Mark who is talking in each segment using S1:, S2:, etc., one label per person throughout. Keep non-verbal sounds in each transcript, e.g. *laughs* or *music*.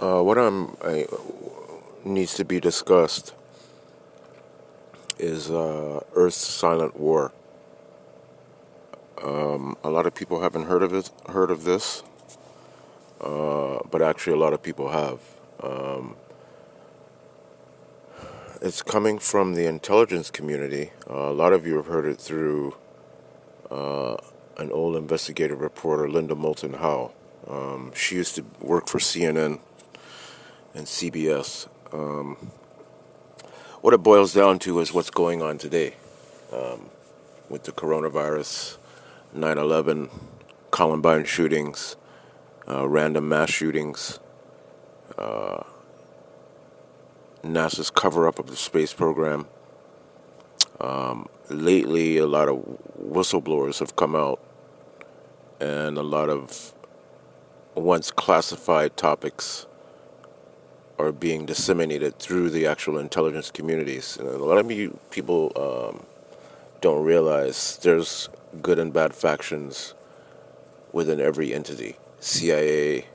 S1: Uh, what I'm I, needs to be discussed is uh, Earth's silent war. Um, a lot of people haven't heard of it, heard of this, uh, but actually a lot of people have. Um, it's coming from the intelligence community. Uh, a lot of you have heard it through uh, an old investigative reporter, Linda Moulton Howe. Um, she used to work for CNN and CBS. Um, what it boils down to is what's going on today um, with the coronavirus, 9 11, Columbine shootings, uh, random mass shootings, uh, NASA's cover up of the space program. Um, lately, a lot of whistleblowers have come out, and a lot of once classified topics are being disseminated through the actual intelligence communities. And a lot of people um, don't realize there's good and bad factions within every entity. CIA,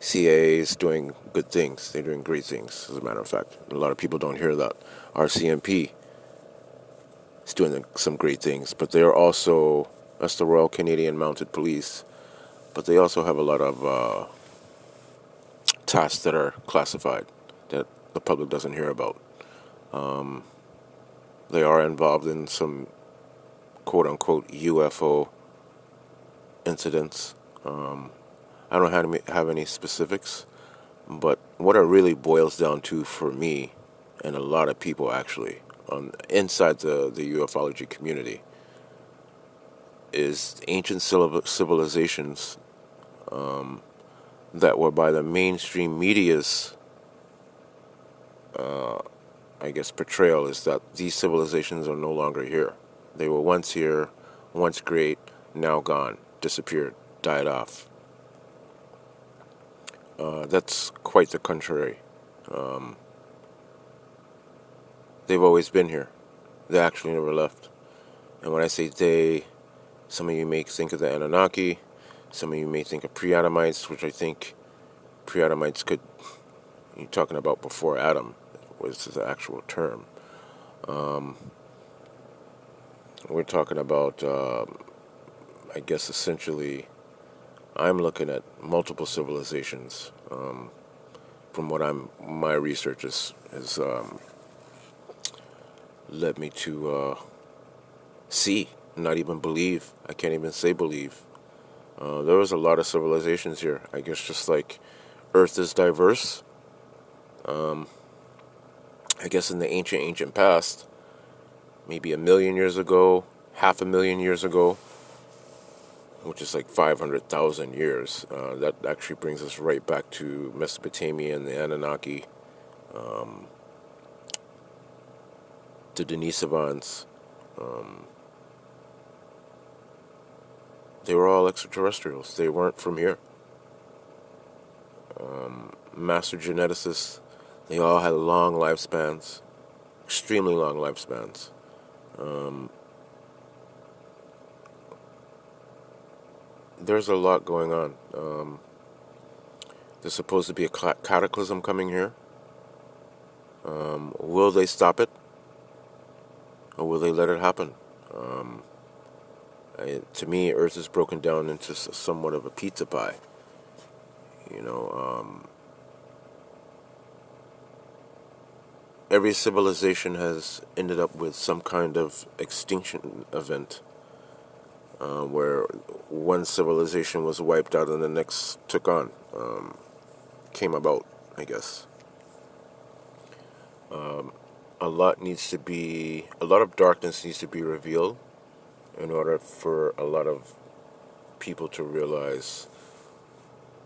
S1: CIA is doing good things. They're doing great things, as a matter of fact. A lot of people don't hear that. RCMP is doing some great things, but they're also, that's the Royal Canadian Mounted Police, but they also have a lot of uh, tasks that are classified that the public doesn't hear about. Um, they are involved in some quote unquote UFO incidents. Um, I don't have, any, have any specifics, but what it really boils down to for me and a lot of people actually on inside the, the ufology community is ancient civilizations um, that were by the mainstream media's uh, I guess portrayal is that these civilizations are no longer here. They were once here, once great, now gone, disappeared, died off. Uh, that's quite the contrary. Um, they've always been here. They actually never left. And when I say they, some of you may think of the Anunnaki, some of you may think of pre-Adamites, which I think pre-Adamites could, you're talking about before Adam was the actual term. Um, we're talking about, um, I guess, essentially I'm looking at multiple civilizations. Um, from what I'm, my research has, has um, led me to uh, see, not even believe. I can't even say believe. Uh, there was a lot of civilizations here. I guess just like Earth is diverse. Um, I guess in the ancient, ancient past, maybe a million years ago, half a million years ago, which is like 500,000 years. Uh, that actually brings us right back to Mesopotamia and the Anunnaki, um, the Denisovans. Um, they were all extraterrestrials. They weren't from here. Um, master geneticists, they all had long lifespans, extremely long lifespans. Um, there's a lot going on. Um, there's supposed to be a cataclysm coming here. Um, will they stop it? Or will they let it happen? Um, To me, Earth is broken down into somewhat of a pizza pie. You know, um, every civilization has ended up with some kind of extinction event uh, where one civilization was wiped out and the next took on, um, came about, I guess. Um, a lot needs to be, a lot of darkness needs to be revealed in order for a lot of people to realize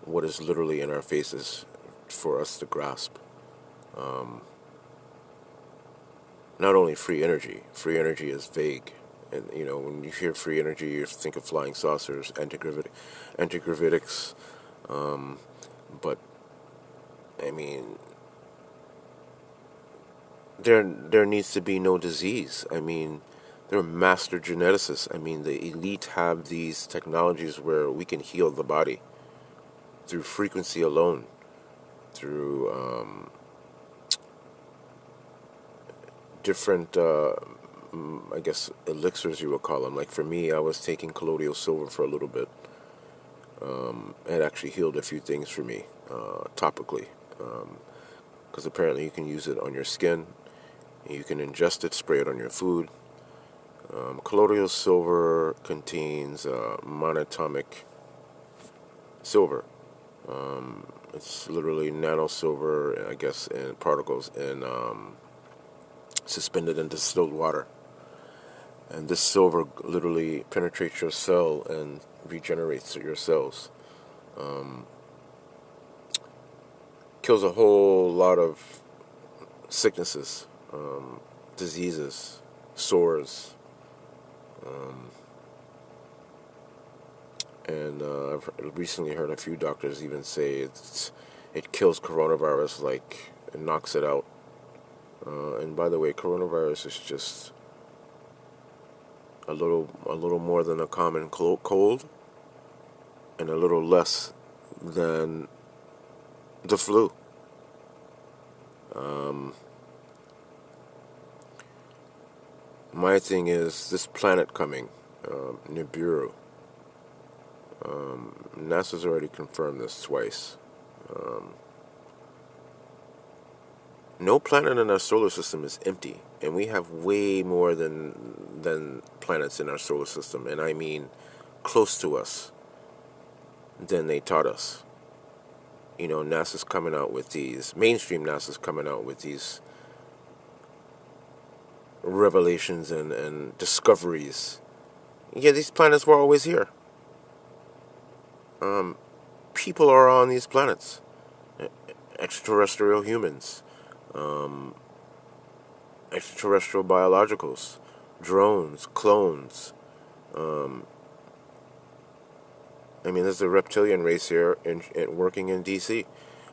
S1: what is literally in our faces for us to grasp. Um, not only free energy, free energy is vague and you know, when you hear free energy, you think of flying saucers, anti-gravitic, anti-gravitics. Um, but I mean, there there needs to be no disease. I mean, they're master geneticists. I mean, the elite have these technologies where we can heal the body through frequency alone, through um, different, uh, mm, I guess, elixirs you would call them. Like for me, I was taking colloidal silver for a little bit. Um, it actually healed a few things for me uh, topically. Because um, apparently you can use it on your skin, you can ingest it, spray it on your food. Um, colloidal silver contains uh, monatomic silver. Um, it's literally nano silver, I guess, in particles and um, suspended in distilled water. And this silver literally penetrates your cell and regenerates your cells. Um, kills a whole lot of sicknesses, um, diseases, sores. Um, and uh, I've recently heard a few doctors even say it's it kills coronavirus, like it knocks it out. Uh, and by the way, coronavirus is just a little a little more than a common cold, and a little less than the flu. Um, my thing is this planet coming, uh, Nibiru. Um, NASA's already confirmed this twice. Um, no planet in our solar system is empty, and we have way more than than planets in our solar system, and I mean close to us than they taught us. You know, NASA's coming out with these mainstream NASA's coming out with these revelations and, and discoveries. Yeah, these planets were always here um, people are on these planets, extraterrestrial humans, um, extraterrestrial biologicals, drones, clones. Um, I mean, there's a reptilian race here in, in, working in D.C.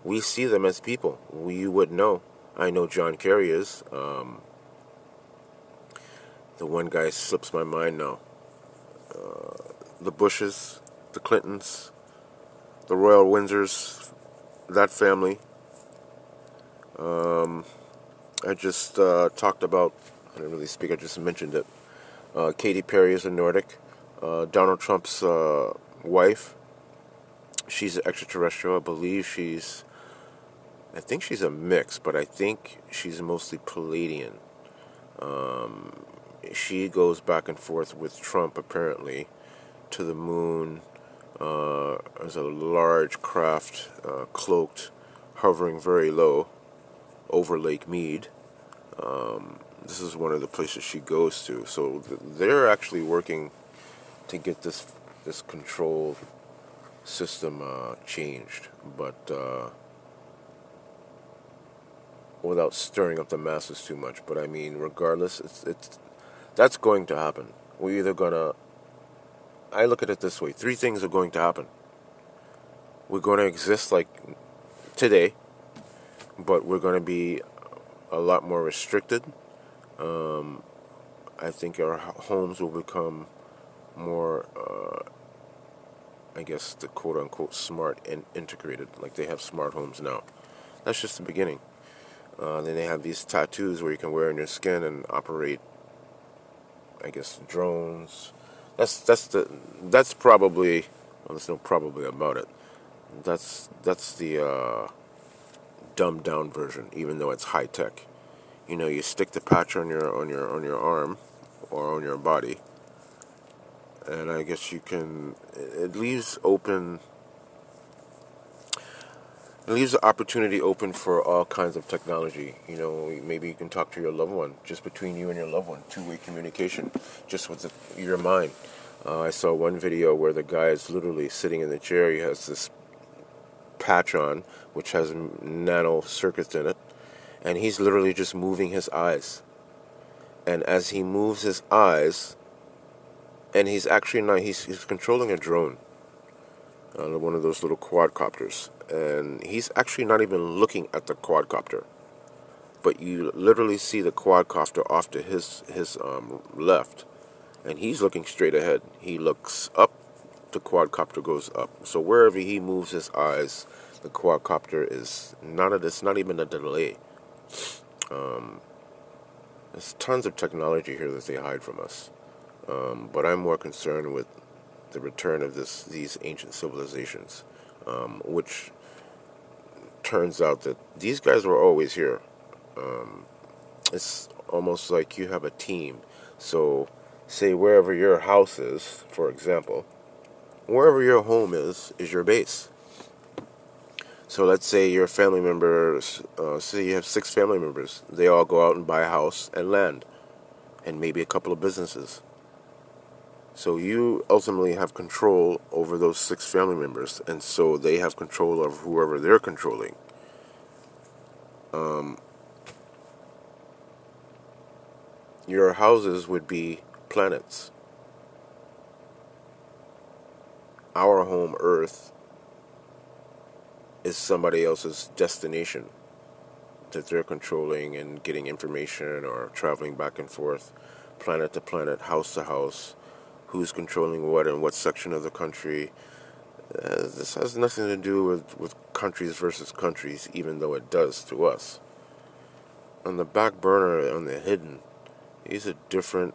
S1: We see them as people. We would know. I know John Kerry is. Um, the one guy slips my mind now. Uh, the Bushes, the Clintons, the Royal Windsors, that family. Um, I just uh, talked about, I didn't really speak, I just mentioned it. Uh, Katy Perry is a Nordic. Uh, Donald Trump's uh, wife, she's an extraterrestrial. I believe she's, I think she's a mix, but I think she's mostly Pleiadian. Um, she goes back and forth with Trump, apparently, to the moon uh, there's a large craft uh, cloaked, hovering very low over Lake Mead. Um, this is one of the places she goes to. So they're actually working to get this this control system uh, changed, but uh, without stirring up the masses too much. But I mean, regardless, it's it's that's going to happen. We're either gonna I look at it this way three things are going to happen. We're going to exist like today, but we're going to be a lot more restricted. Um, I think our homes will become more, uh, I guess, the quote unquote smart and integrated, like they have smart homes now. That's just the beginning. Uh, then they have these tattoos where you can wear on your skin and operate, I guess, drones that's that's the that's probably well, there's no probably about it. That's that's the uh, dumbed down version, even though it's high tech. You know, you stick the patch on your on your on your arm or on your body, and I guess you can. It leaves open it leaves the opportunity open for all kinds of technology. You know, maybe you can talk to your loved one, just between you and your loved one, two-way communication, just with the, your mind. Uh, I saw one video where the guy is literally sitting in the chair. He has this patch on, which has nano circuits in it, and he's literally just moving his eyes. And as he moves his eyes, and he's actually not, he's, he's controlling a drone, uh, one of those little quadcopters and he's actually not even looking at the quadcopter, but you literally see the quadcopter off to his his um, left, and he's looking straight ahead. He looks up, the quadcopter goes up. So wherever he moves his eyes, The quadcopter is not a, it's not even a delay. Um, there's tons of technology here that they hide from us. Um, but I'm more concerned with the return of this these ancient civilizations, um, which turns out that these guys were always here. Um, it's almost like you have a team. So, say wherever your house is, for example, wherever your home is, is your base. So let's say your family members, uh, say you have six family members, they all go out and buy a house and land, and maybe a couple of businesses. So you ultimately have control over those six family members, and so they have control of whoever they're controlling. Um, your houses would be planets. Our home, Earth, is somebody else's destination that they're controlling and getting information or traveling back and forth, planet to planet, house to house, who's controlling what and what section of the country. Uh, this has nothing to do with, with countries versus countries, even though it does to us. On the back burner, on the hidden, these are different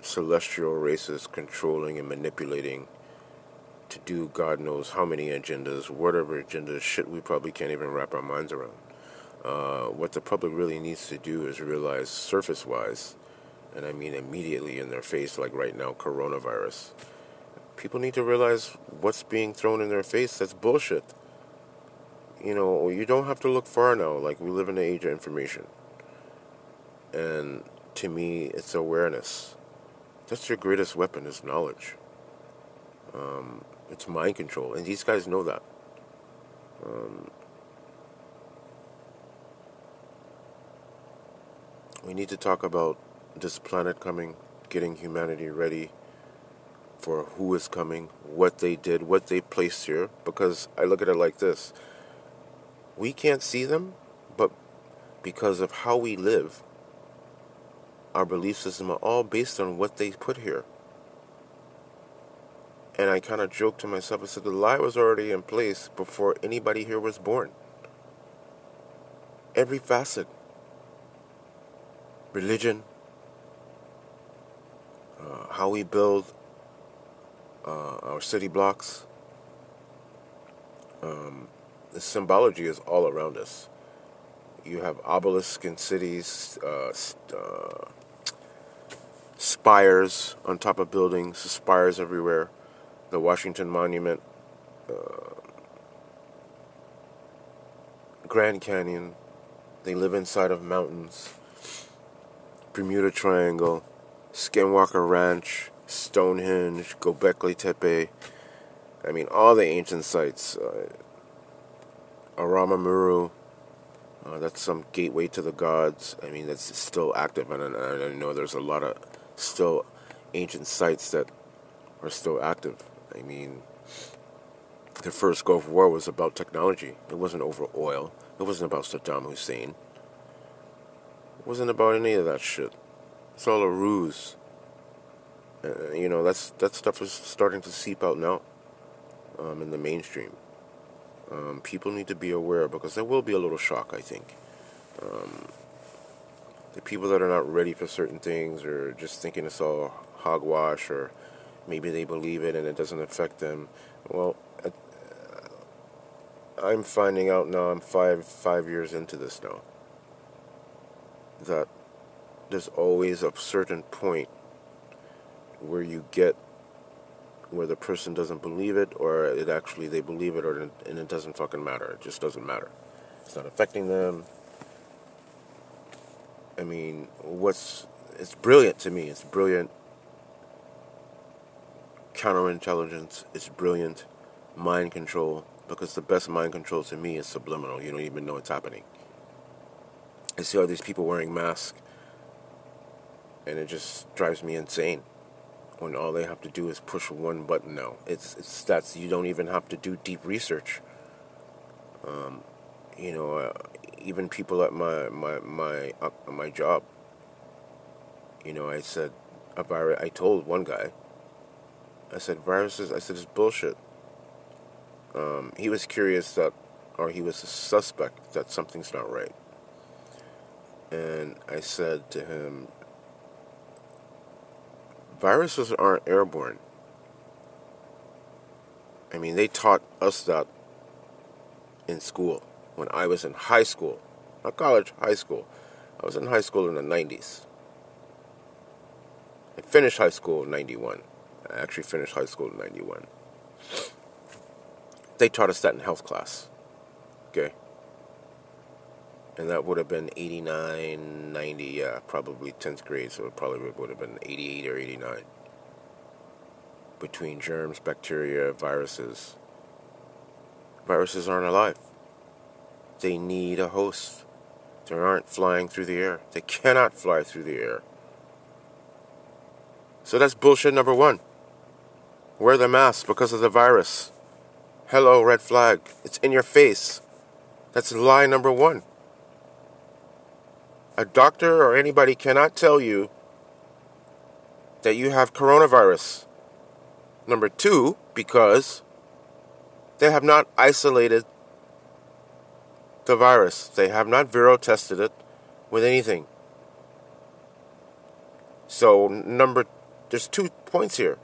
S1: celestial races controlling and manipulating to do God knows how many agendas, whatever agendas, shit we probably can't even wrap our minds around. Uh, what the public really needs to do is realize surface wise, and I mean immediately in their face, like right now, coronavirus. People need to realize what's being thrown in their face. That's bullshit. You know, you don't have to look far now. Like, we live in the age of information. And to me, it's awareness. That's your greatest weapon is knowledge. Um, it's mind control, and these guys know that. Um, we need to talk about this planet coming, getting humanity ready for who is coming, what they did, what they placed here. Because I look at it like this we can't see them, but because of how we live, our belief system are all based on what they put here. And I kind of joked to myself, I said, the lie was already in place before anybody here was born. Every facet religion, uh, how we build uh, our city blocks. Um, the symbology is all around us. You have obelisks in cities, uh, uh spires on top of buildings, spires everywhere the Washington Monument, uh, Grand Canyon. They live inside of mountains. Bermuda Triangle, Skinwalker Ranch, Stonehenge, Gobekli Tepe. I mean, all the ancient sites. Uh, Aramu Muru, uh, that's some gateway to the gods. I mean, that's still active, and, and I know there's a lot of still ancient sites that are still active. I mean, the first Gulf War was about technology. It wasn't over oil. It wasn't about Saddam Hussein. It wasn't about any of that shit. It's all a ruse. Uh, you know, that's that stuff is starting to seep out now um, in the mainstream. Um, people need to be aware because there will be a little shock, I think. Um, the people that are not ready for certain things or just thinking it's all hogwash or maybe they believe it and it doesn't affect them. Well, I'm finding out now. I'm five five years into this now. That there's always a certain point where you get where the person doesn't believe it or it actually they believe it or and it doesn't fucking matter. It just doesn't matter. It's not affecting them. I mean, what's it's brilliant to me. It's brilliant counterintelligence is brilliant, mind control, because the best mind control to me is subliminal. You don't even know it's happening. I see all these people wearing masks, and it just drives me insane. When all they have to do is push one button now, it's it's that's you don't even have to do deep research. Um, you know, uh, even people at my my my uh, my job. You know, I said, a virus. I told one guy, I said, viruses, I said, it's bullshit. um, he was curious that, or he was a suspect that something's not right. And I said to him, viruses aren't airborne. I mean, they taught us that in school when I was in high school, not college, high school. I was in high school in the 90s. I finished high school in 91. I actually finished high school in 91. They taught us that in health class. Okay? And that would have been 89, 90, yeah, probably 10th grade, so it probably would have been 88 or 89. Between germs, bacteria, viruses. Viruses aren't alive. They need a host. They aren't flying through the air. They cannot fly through the air. So that's bullshit number one. Wear the mask because of the virus. Hello, red flag. It's in your face. That's lie number one. A doctor or anybody cannot tell you that you have coronavirus. Number two, because they have not isolated the virus. They have not viro tested it with anything. So, number, there's two points here.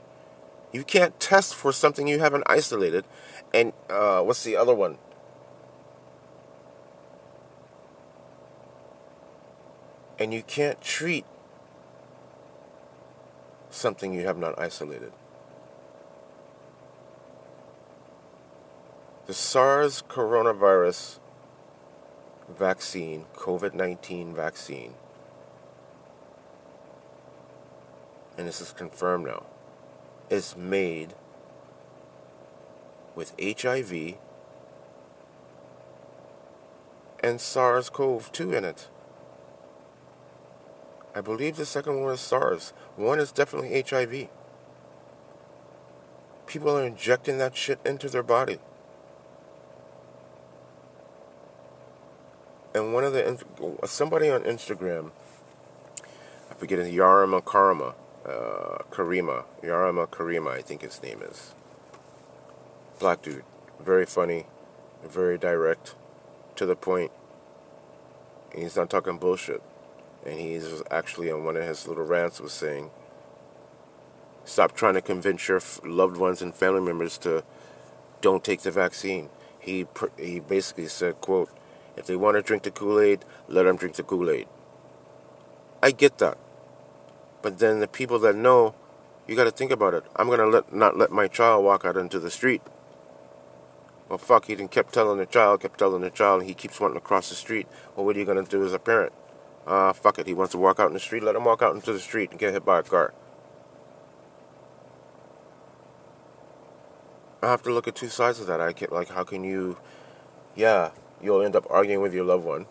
S1: You can't test for something you haven't isolated. And uh, what's the other one? And you can't treat something you have not isolated. The SARS coronavirus vaccine, COVID 19 vaccine, and this is confirmed now, is made with HIV and SARS CoV 2 in it. I believe the second one is SARS. One is definitely HIV. People are injecting that shit into their body. And one of the somebody on Instagram, I forget his Yarama Karma, uh, Karima, Yarama Karima, I think his name is. Black dude, very funny, very direct, to the point. He's not talking bullshit and he was actually on one of his little rants was saying, "Stop trying to convince your loved ones and family members to don't take the vaccine." He he basically said, "quote If they want to drink the Kool Aid, let them drink the Kool Aid." I get that, but then the people that know, you got to think about it. I'm gonna let not let my child walk out into the street. Well, fuck, he didn't kept telling the child, kept telling the child, and he keeps wanting to cross the street. Well, what are you gonna do as a parent? Uh, fuck it. He wants to walk out in the street. Let him walk out into the street and get hit by a car. I have to look at two sides of that. I can't, like, how can you, yeah, you'll end up arguing with your loved one.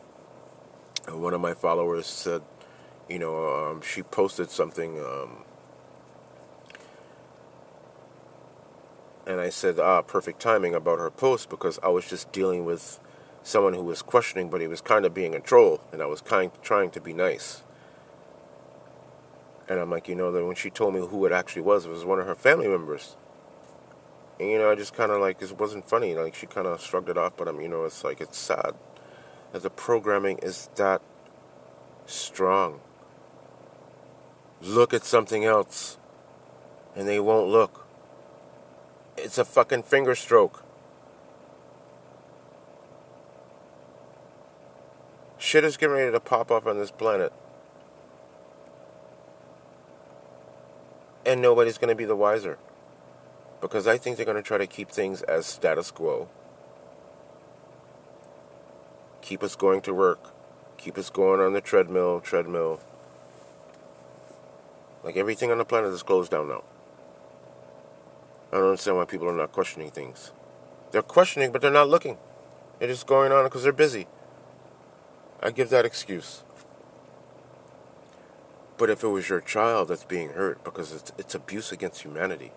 S1: And one of my followers said, you know, um, she posted something, um, and I said, ah, perfect timing about her post because I was just dealing with someone who was questioning, but he was kind of being a troll, and I was kind trying to be nice. And I'm like, you know, that when she told me who it actually was, it was one of her family members. And you know, I just kind of like it wasn't funny. Like she kind of shrugged it off, but I'm, you know, it's like it's sad that the programming is that strong. Look at something else, and they won't look. It's a fucking finger stroke. Shit is getting ready to pop up on this planet. And nobody's going to be the wiser. Because I think they're going to try to keep things as status quo. Keep us going to work. Keep us going on the treadmill, treadmill. Like everything on the planet is closed down now. I don't understand why people are not questioning things. They're questioning, but they're not looking. It is going on because they're busy. I give that excuse. But if it was your child that's being hurt because it's, it's abuse against humanity,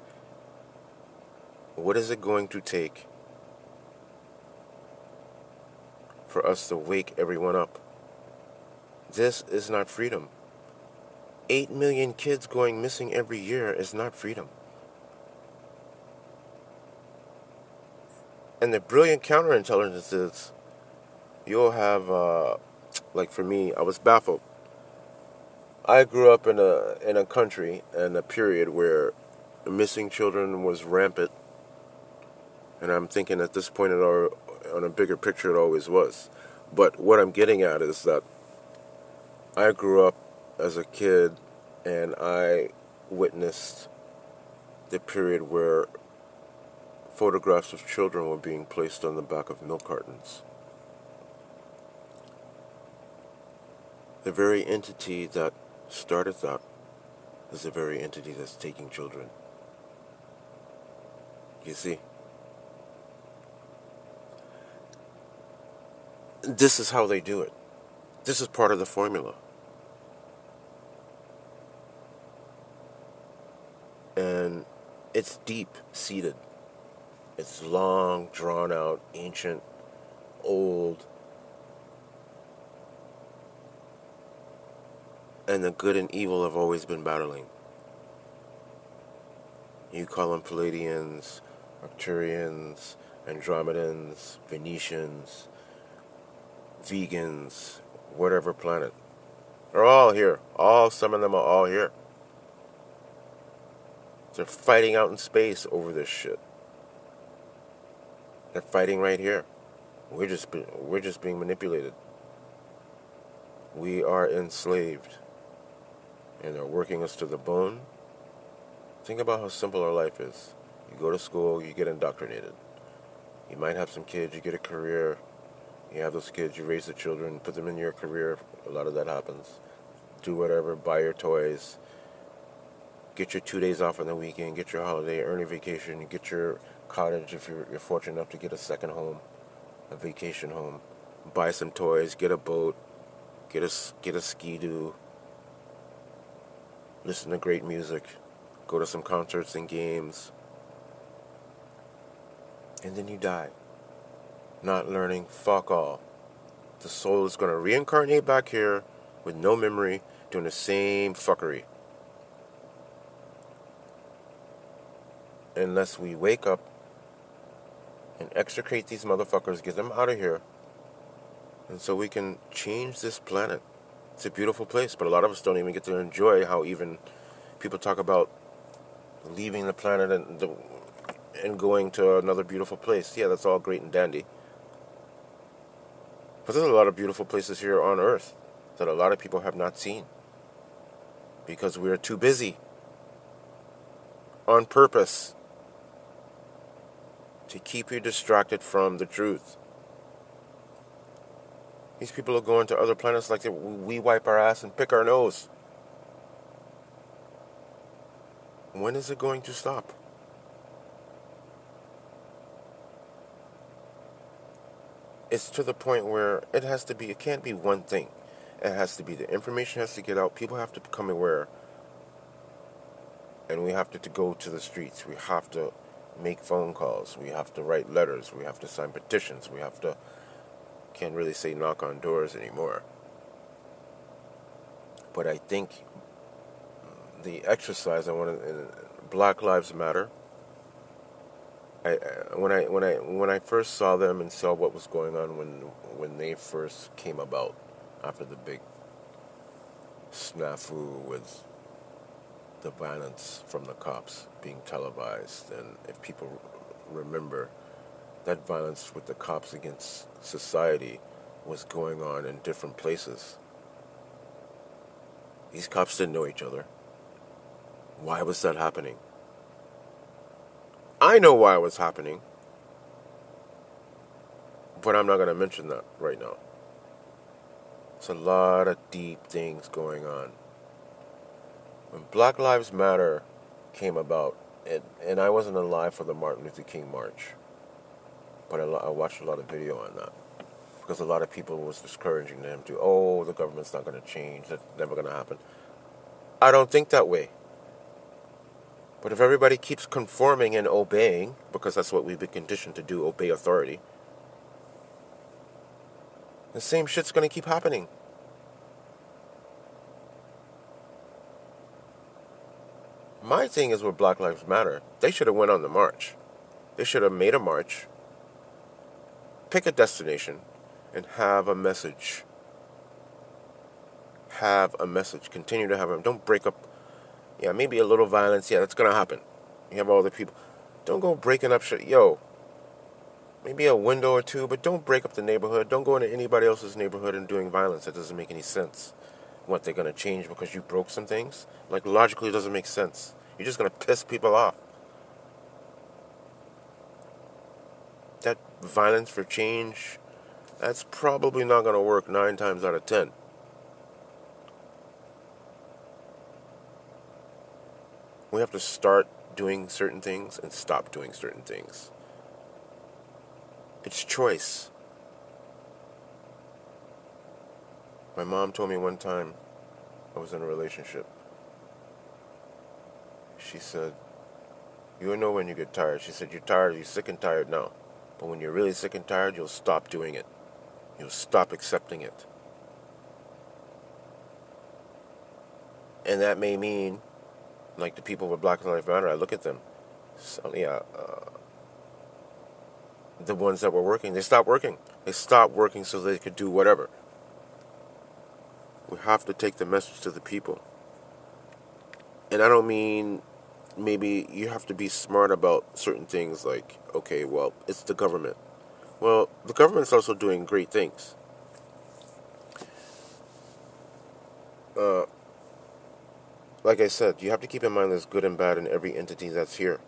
S1: what is it going to take for us to wake everyone up? This is not freedom. Eight million kids going missing every year is not freedom. And the brilliant counterintelligence is you'll have, uh, like for me, I was baffled. I grew up in a in a country and a period where missing children was rampant, and I'm thinking at this point, it on a bigger picture, it always was. But what I'm getting at is that I grew up as a kid, and I witnessed the period where photographs of children were being placed on the back of milk cartons. The very entity that started is the very entity that's taking children. You see? This is how they do it. This is part of the formula. And it's deep seated. It's long, drawn out, ancient, old. And the good and evil have always been battling. You call them Pleiadians, Arcturians, Andromedans, Venetians, vegans, whatever planet. They're all here. All some of them are all here. They're fighting out in space over this shit. They're fighting right here. We're just we're just being manipulated. We are enslaved. And they're working us to the bone. Think about how simple our life is. You go to school, you get indoctrinated. You might have some kids, you get a career, you have those kids, you raise the children, put them in your career. A lot of that happens. Do whatever, buy your toys, get your two days off on the weekend, get your holiday, earn a vacation, get your cottage if you're, you're fortunate enough to get a second home, a vacation home, buy some toys, get a boat, get a, get a ski-doo, listen to great music, go to some concerts and games, and then you die not learning, fuck all. The soul is going to reincarnate back here with no memory, doing the same fuckery. Unless we wake up and extricate these motherfuckers, get them out of here, and so we can change this planet. It's a beautiful place, but a lot of us don't even get to enjoy how even people talk about leaving the planet and the, and going to another beautiful place. Yeah, that's all great and dandy. But there's a lot of beautiful places here on earth that a lot of people have not seen because we are too busy on purpose to keep you distracted from the truth. These people are going to other planets like we wipe our ass and pick our nose. When is it going to stop? it's to the point where it has to be, it can't be one thing. It has to be the information has to get out. People have to become aware. And we have to, to go to the streets. We have to make phone calls. We have to write letters. We have to sign petitions. We have to, can't really say knock on doors anymore. But I think the exercise I want to, uh, Black Lives Matter I, uh, when I when I when I first saw them and saw what was going on when when they first came about after the big snafu with the violence from the cops being televised and if people remember that violence with the cops against society was going on in different places these cops didn't know each other why was that happening I know why it was happening. But I'm not going to mention that right now. It's a lot of deep things going on. When Black Lives Matter came about, and, and I wasn't alive for the Martin Luther King March, but I, I watched a lot of video on that because a lot of people was discouraging them to, oh, the government's not going to change, that's never going to happen. I don't think that way. But if everybody keeps conforming and obeying, because that's what we've been conditioned to do, obey authority, the same shit's going to keep happening. My thing is with Black Lives Matter, they should have went on the march. They should have made a march pick a destination and have a message. Have a message. Continue to have them. Don't break up. Yeah, maybe a little violence. Yeah, that's gonna happen. You have all the people. Don't go breaking up shit. Yo, maybe a window or two, but don't break up the neighborhood. Don't go into anybody else's neighborhood and doing violence. That doesn't make any sense. What they're gonna change because you broke some things? Like logically, it doesn't make sense. You're just gonna piss people off. That violence for change, that's probably not gonna work nine times out of ten. We have to start doing certain things and stop doing certain things. It's choice. My mom told me one time I was in a relationship. She said, You'll know when you get tired. She said, You're tired, you're sick and tired now. But when you're really sick and tired, you'll stop doing it. You'll stop accepting it. And that may mean, like the people with Black Lives Matter, I look at them. So, yeah, uh, the ones that were working, they stopped working. They stopped working so they could do whatever. We have to take the message to the people. And I don't mean maybe you have to be smart about certain things like, okay, well, it's the government. Well, the government's also doing great things. Uh, like I said, you have to keep in mind there's good and bad in every entity that's here.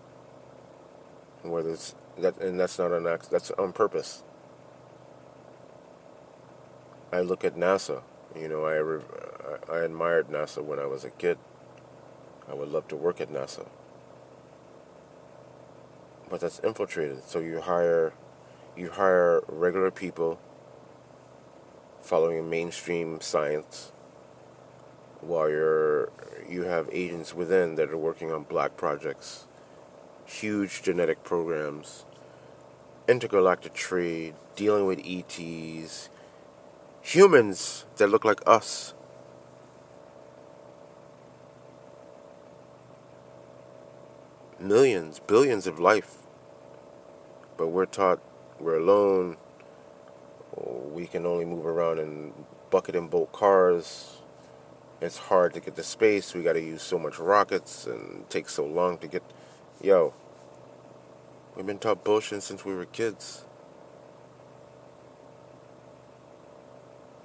S1: Whether it's that and that's not an act that's on purpose i look at nasa you know i i admired nasa when i was a kid i would love to work at nasa but that's infiltrated so you hire you hire regular people following mainstream science while you're you have agents within that are working on black projects huge genetic programs, intergalactic trade, dealing with ETs, humans that look like us. Millions, billions of life. But we're taught we're alone. We can only move around in bucket and bolt cars. It's hard to get to space. We got to use so much rockets and take so long to get Yo, we've been taught bullshit since we were kids.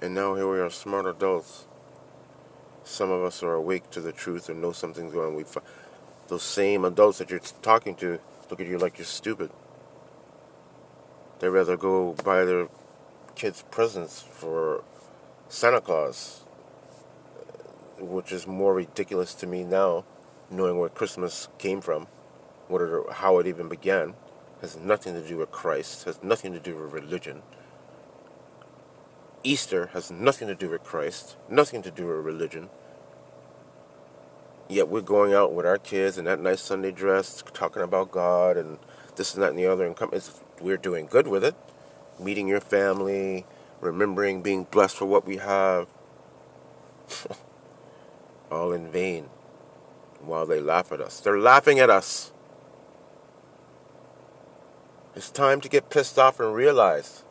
S1: And now here we are, smart adults. Some of us are awake to the truth and know something's going on. We, fi- those same adults that you're talking to look at you like you're stupid. They'd rather go buy their kids presents for Santa Claus, which is more ridiculous to me now, knowing where Christmas came from what it, how it even began, has nothing to do with Christ, has nothing to do with religion. Easter has nothing to do with Christ, nothing to do with religion. Yet we're going out with our kids in that nice Sunday dress, talking about God and this and that and the other, and come, we're doing good with it. Meeting your family, remembering being blessed for what we have. *laughs* All in vain while they laugh at us. They're laughing at us. It's time to get pissed off and realize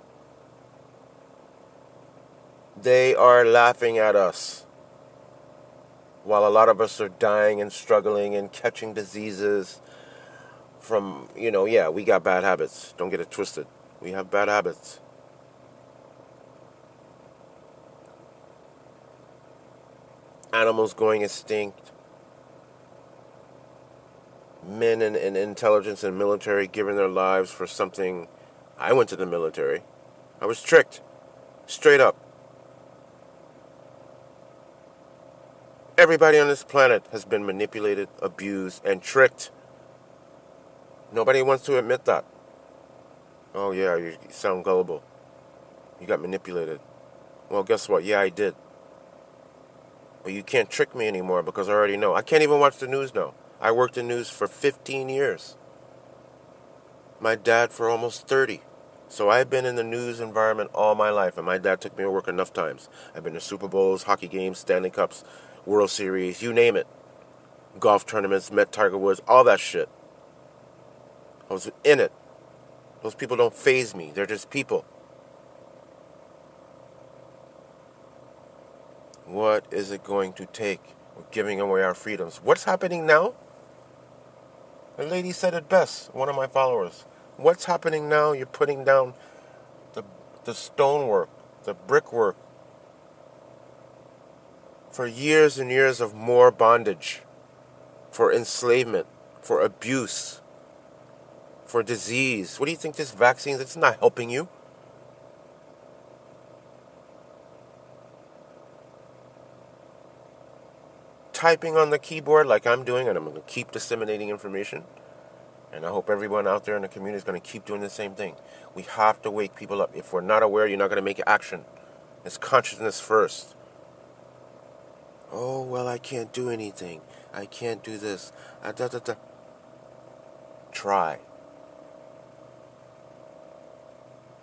S1: they are laughing at us while a lot of us are dying and struggling and catching diseases from, you know, yeah, we got bad habits. Don't get it twisted. We have bad habits. Animals going extinct men in, in intelligence and military giving their lives for something. I went to the military. I was tricked. Straight up. Everybody on this planet has been manipulated, abused, and tricked. Nobody wants to admit that. Oh, yeah, you sound gullible. You got manipulated. Well, guess what? Yeah, I did. But you can't trick me anymore because I already know. I can't even watch the news now. I worked in news for 15 years. My dad for almost 30. So I've been in the news environment all my life, and my dad took me to work enough times. I've been to Super Bowls, hockey games, Stanley Cups, World Series, you name it. Golf tournaments, met Tiger Woods, all that shit. I was in it. Those people don't phase me. They're just people. What is it going to take? We're giving away our freedoms. What's happening now? A lady said it best, one of my followers. What's happening now? You're putting down the, the stonework, the brickwork, for years and years of more bondage, for enslavement, for abuse, for disease. What do you think this vaccine? It's not helping you. Typing on the keyboard like I'm doing, and I'm going to keep disseminating information. And I hope everyone out there in the community is going to keep doing the same thing. We have to wake people up. If we're not aware, you're not going to make action. It's consciousness first. Oh, well, I can't do anything. I can't do this. Uh, da, da, da. Try.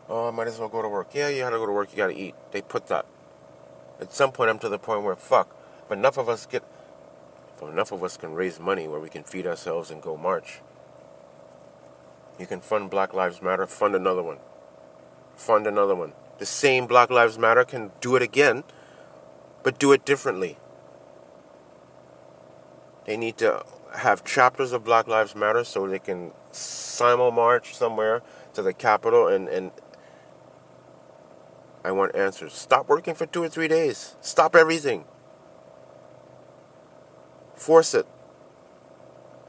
S1: Oh, I might as well go to work. Yeah, you gotta go to work, you gotta eat. They put that. At some point, I'm to the point where, fuck, but enough of us get, if enough of us can raise money where we can feed ourselves and go march. You can fund Black Lives Matter, fund another one. Fund another one. The same Black Lives Matter can do it again, but do it differently. They need to have chapters of Black Lives Matter so they can simul march somewhere to the Capitol and, and I want answers. Stop working for two or three days. Stop everything. Force it.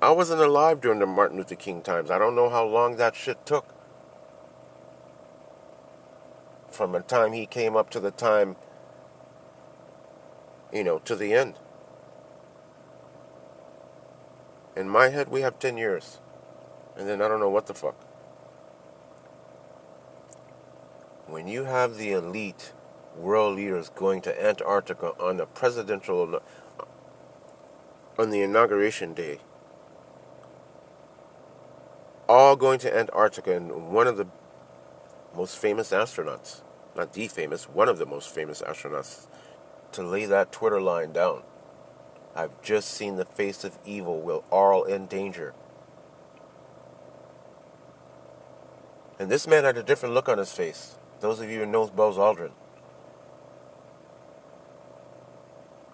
S1: I wasn't alive during the Martin Luther King times. I don't know how long that shit took. From the time he came up to the time, you know, to the end. In my head, we have 10 years. And then I don't know what the fuck. When you have the elite world leaders going to Antarctica on the presidential, on the inauguration day, all going to Antarctica, and one of the most famous astronauts, not the famous, one of the most famous astronauts, to lay that Twitter line down. I've just seen the face of evil will all in danger. And this man had a different look on his face. Those of you who know Buzz Aldrin.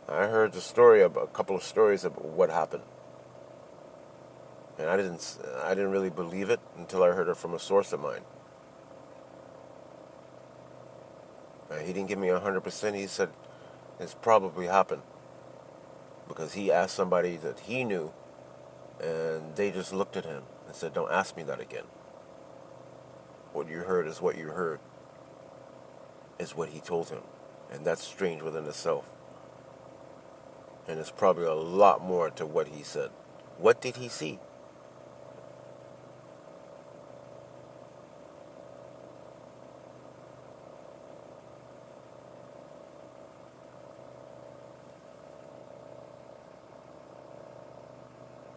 S1: I heard the story about a couple of stories about what happened. And I didn't I didn't really believe it until I heard it from a source of mine. Uh, he didn't give me 100%. He said it's probably happened because he asked somebody that he knew, and they just looked at him and said, Don't ask me that again. What you heard is what you heard, is what he told him. And that's strange within itself. And there's probably a lot more to what he said. What did he see?